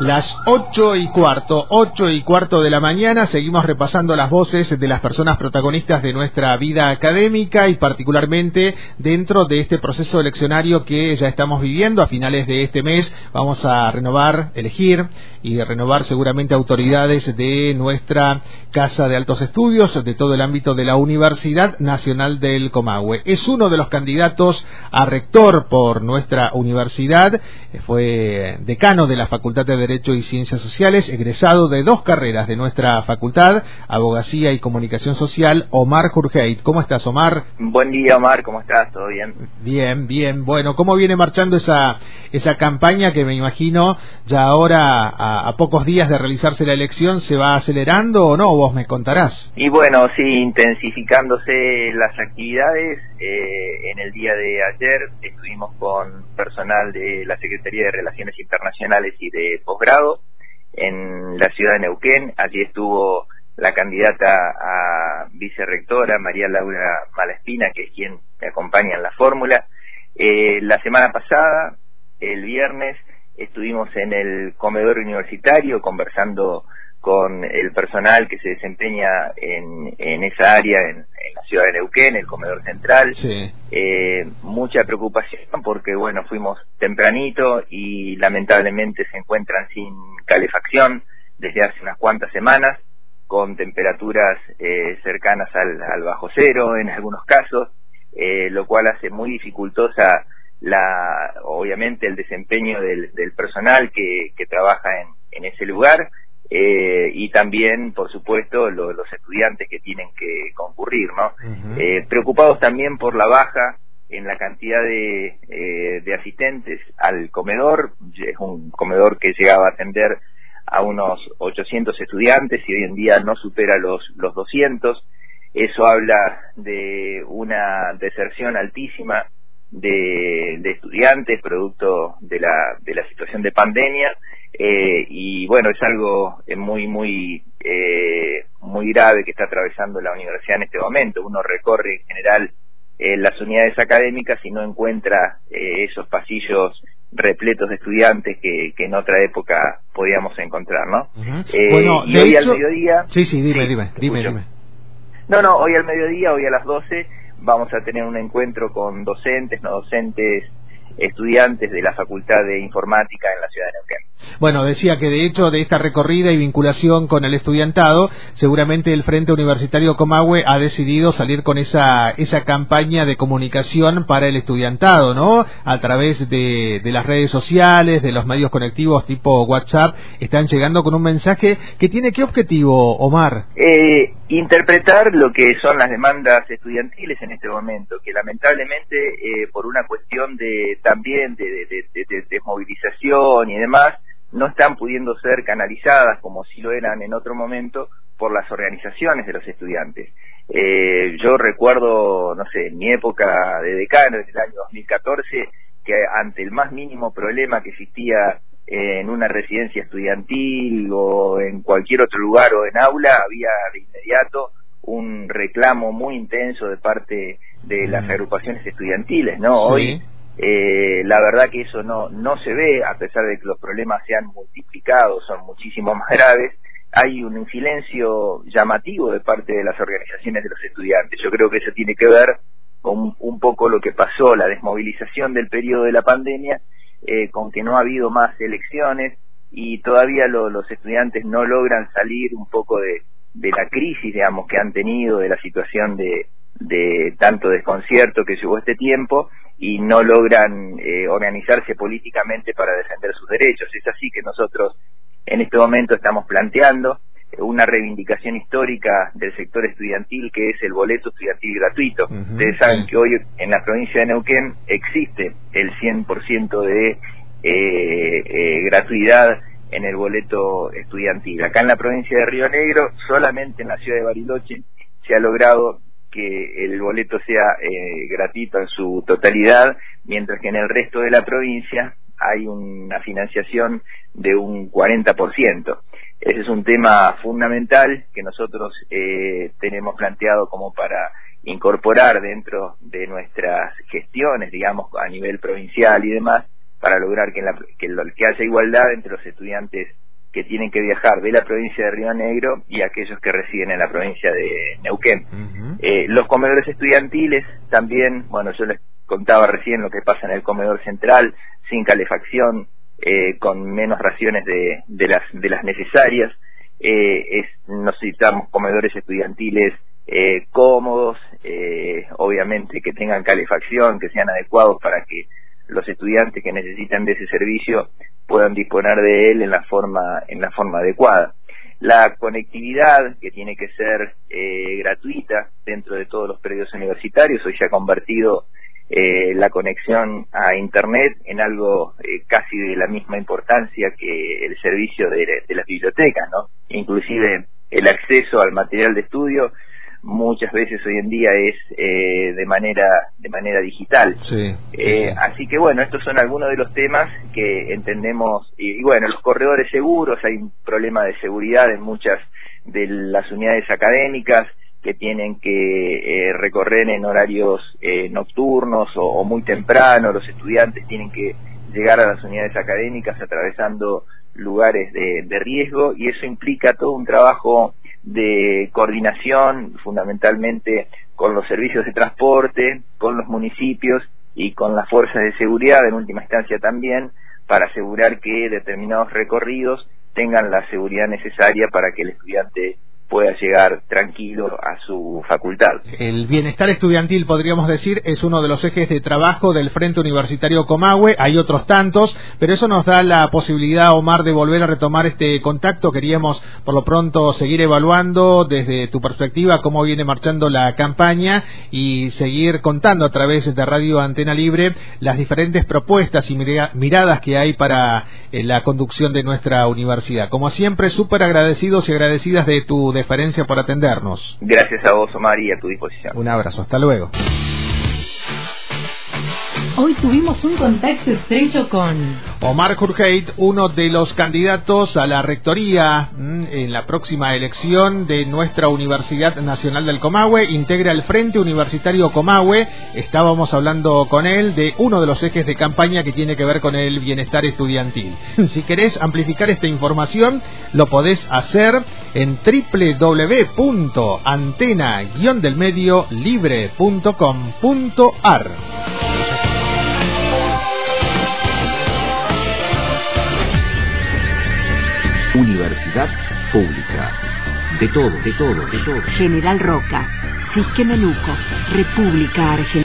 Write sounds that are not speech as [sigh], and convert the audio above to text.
Las ocho y cuarto, ocho y cuarto de la mañana, seguimos repasando las voces de las personas protagonistas de nuestra vida académica y particularmente dentro de este proceso eleccionario que ya estamos viviendo. A finales de este mes vamos a renovar, elegir y renovar seguramente autoridades de nuestra Casa de Altos Estudios, de todo el ámbito de la Universidad Nacional del Comahue. Es uno de los candidatos a rector por nuestra universidad, fue decano de la Facultad de Derecho y Ciencias Sociales, egresado de dos carreras de nuestra facultad, Abogacía y Comunicación Social, Omar Jurgeit. ¿Cómo estás, Omar? Buen día, Omar, ¿cómo estás? ¿Todo bien? Bien, bien. Bueno, ¿cómo viene marchando esa, esa campaña que me imagino ya ahora, a, pocos días de realizarse la elección, se va acelerando o no? Vos me contarás. Y bueno, sí, intensificándose las actividades. Eh, en el día de ayer estuvimos con personal de la Secretaría de Relaciones Internacionales y de posgrado en la ciudad de Neuquén. Allí estuvo la candidata a vicerrectora, María Laura Malespina, que es quien me acompaña en la fórmula. Eh, la semana pasada, el viernes, estuvimos en el comedor universitario conversando con el personal que se desempeña en, en esa área en, la ciudad de Neuquén, el comedor central. Eh, mucha preocupación porque, bueno, fuimos tempranito y lamentablemente se encuentran sin calefacción desde hace unas cuantas semanas, con temperaturas eh, cercanas al, bajo cero en algunos casos, eh, lo cual hace muy dificultosa la, obviamente el desempeño del, personal que, que trabaja en, en ese lugar eh, y también, por supuesto, los estudiantes que tienen que concurrir, ¿no? Eh, preocupados también por la baja en la cantidad de, eh, de asistentes al comedor, es un comedor que llegaba a atender a unos 800 estudiantes y hoy en día no supera los, los 200. Eso habla de una deserción altísima de, de estudiantes producto de la, de la situación de pandemia eh, y bueno, es algo eh, muy, muy, eh, muy grave que está atravesando la universidad en este momento. Uno recorre en general las unidades académicas y no encuentra esos pasillos repletos de estudiantes que, en otra época podíamos encontrar, ¿no? y hoy al mediodía... Sí, sí, dime, dime, dime, dime. No, no, hoy al mediodía, hoy a las 12, vamos a tener un encuentro con docentes, no docentes, estudiantes de la Facultad de Informática en la ciudad de Neuquén. Bueno, decía que de hecho de esta recorrida y vinculación con el estudiantado, seguramente el Frente Universitario Comahue ha decidido salir con esa, esa campaña de comunicación para el estudiantado, ¿no? A través de, de las redes sociales, de los medios conectivos tipo WhatsApp, están llegando con un mensaje que tiene qué objetivo, Omar? Eh, interpretar lo que son las demandas estudiantiles en este momento, que lamentablemente eh, por una cuestión de también de, de, de movilización y demás, no están pudiendo ser canalizadas como si lo eran en otro momento por las organizaciones de los estudiantes. Eh, yo recuerdo, no sé, en mi época de decano, en el año 2014, que ante el más mínimo problema que existía en una residencia estudiantil o en cualquier otro lugar o en aula, había de inmediato un reclamo muy intenso de parte de las mm. agrupaciones estudiantiles, ¿no? Hoy eh, la verdad que eso no, no se ve, a pesar de que los problemas se han multiplicado, son muchísimo [laughs] más graves. Hay un silencio llamativo de parte de las organizaciones de los estudiantes. Yo creo que eso tiene que ver con un poco lo que pasó, la desmovilización del periodo de la pandemia, eh, con que no ha habido más elecciones y todavía los estudiantes no logran salir un poco de, de la crisis, digamos, que han tenido, de la situación de, de tanto desconcierto que llevó este tiempo y no logran eh, organizarse políticamente para defender sus derechos. Es así que nosotros en este momento estamos planteando una reivindicación histórica del sector estudiantil que es el boleto estudiantil gratuito. Ustedes saben que hoy en la provincia de Neuquén existe el 100% de eh, eh, gratuidad en el boleto estudiantil. Acá en la provincia de Río Negro, solamente en la ciudad de Bariloche, se ha logrado que el boleto sea eh, gratuito en su totalidad, mientras que en el resto de la provincia hay una financiación de un 40%. Ese es un tema fundamental que nosotros eh, tenemos planteado como para incorporar dentro de nuestras gestiones, digamos, a nivel provincial y demás, para lograr que, que haya igualdad entre los estudiantes que tienen que viajar de la provincia de Río Negro y aquellos que residen en la provincia de Neuquén. Eh, los comedores estudiantiles también, bueno, yo les contaba recién lo que pasa en el comedor central, sin calefacción, eh, con menos raciones de, de, las, de las necesarias. Eh, es, necesitamos comedores estudiantiles eh, cómodos, eh, obviamente que tengan calefacción, que sean adecuados para que los estudiantes que necesitan de ese servicio puedan disponer de él en la forma en la forma adecuada. La conectividad que tiene que ser eh, gratuita dentro de todos los predios universitarios hoy se ha convertido eh, la conexión a internet en algo eh, casi de la misma importancia que el servicio de, de las bibliotecas no inclusive el acceso al material de estudio muchas veces hoy en día es eh, de manera de manera digital. Eh, así que bueno estos son algunos de los temas que entendemos y, bueno los corredores seguros hay un problema de seguridad en muchas de las unidades académicas que tienen que eh, recorrer en horarios nocturnos o, muy temprano. Los estudiantes tienen que llegar a las unidades académicas atravesando lugares de riesgo y eso implica todo un trabajo de coordinación fundamentalmente con los servicios de transporte, con los municipios y con las fuerzas de seguridad en última instancia también para asegurar que determinados recorridos tengan la seguridad necesaria para que el estudiante pueda llegar tranquilo a su facultad. El bienestar estudiantil, podríamos decir, es uno de los ejes de trabajo del Frente Universitario Comahue. Hay otros tantos, pero eso nos da la posibilidad, Omar, de volver a retomar este contacto. Queríamos, por lo pronto, seguir evaluando desde tu perspectiva cómo viene marchando la campaña y seguir contando a través de Radio Antena Libre las diferentes propuestas y miradas que hay para eh, la conducción de nuestra universidad. Como siempre, súper agradecidos y agradecidas de tu deferencia por atendernos. Gracias a vos, Omar, y a tu disposición. Un abrazo, hasta luego. Hoy tuvimos un contacto estrecho con Omar Jurgeit, uno de los candidatos a la rectoría mm, en la próxima elección de nuestra Universidad Nacional del Comahue, integra el Frente Universitario Comahue. Estábamos hablando con él de uno de los ejes de campaña que tiene que ver con el bienestar estudiantil. [laughs] Si querés amplificar esta información, lo podés hacer en www.antena-delmediolibre.com.ar. Universidad Pública. De todo, de todo, de todo. General Roca, Fisque Menuco, República Argentina.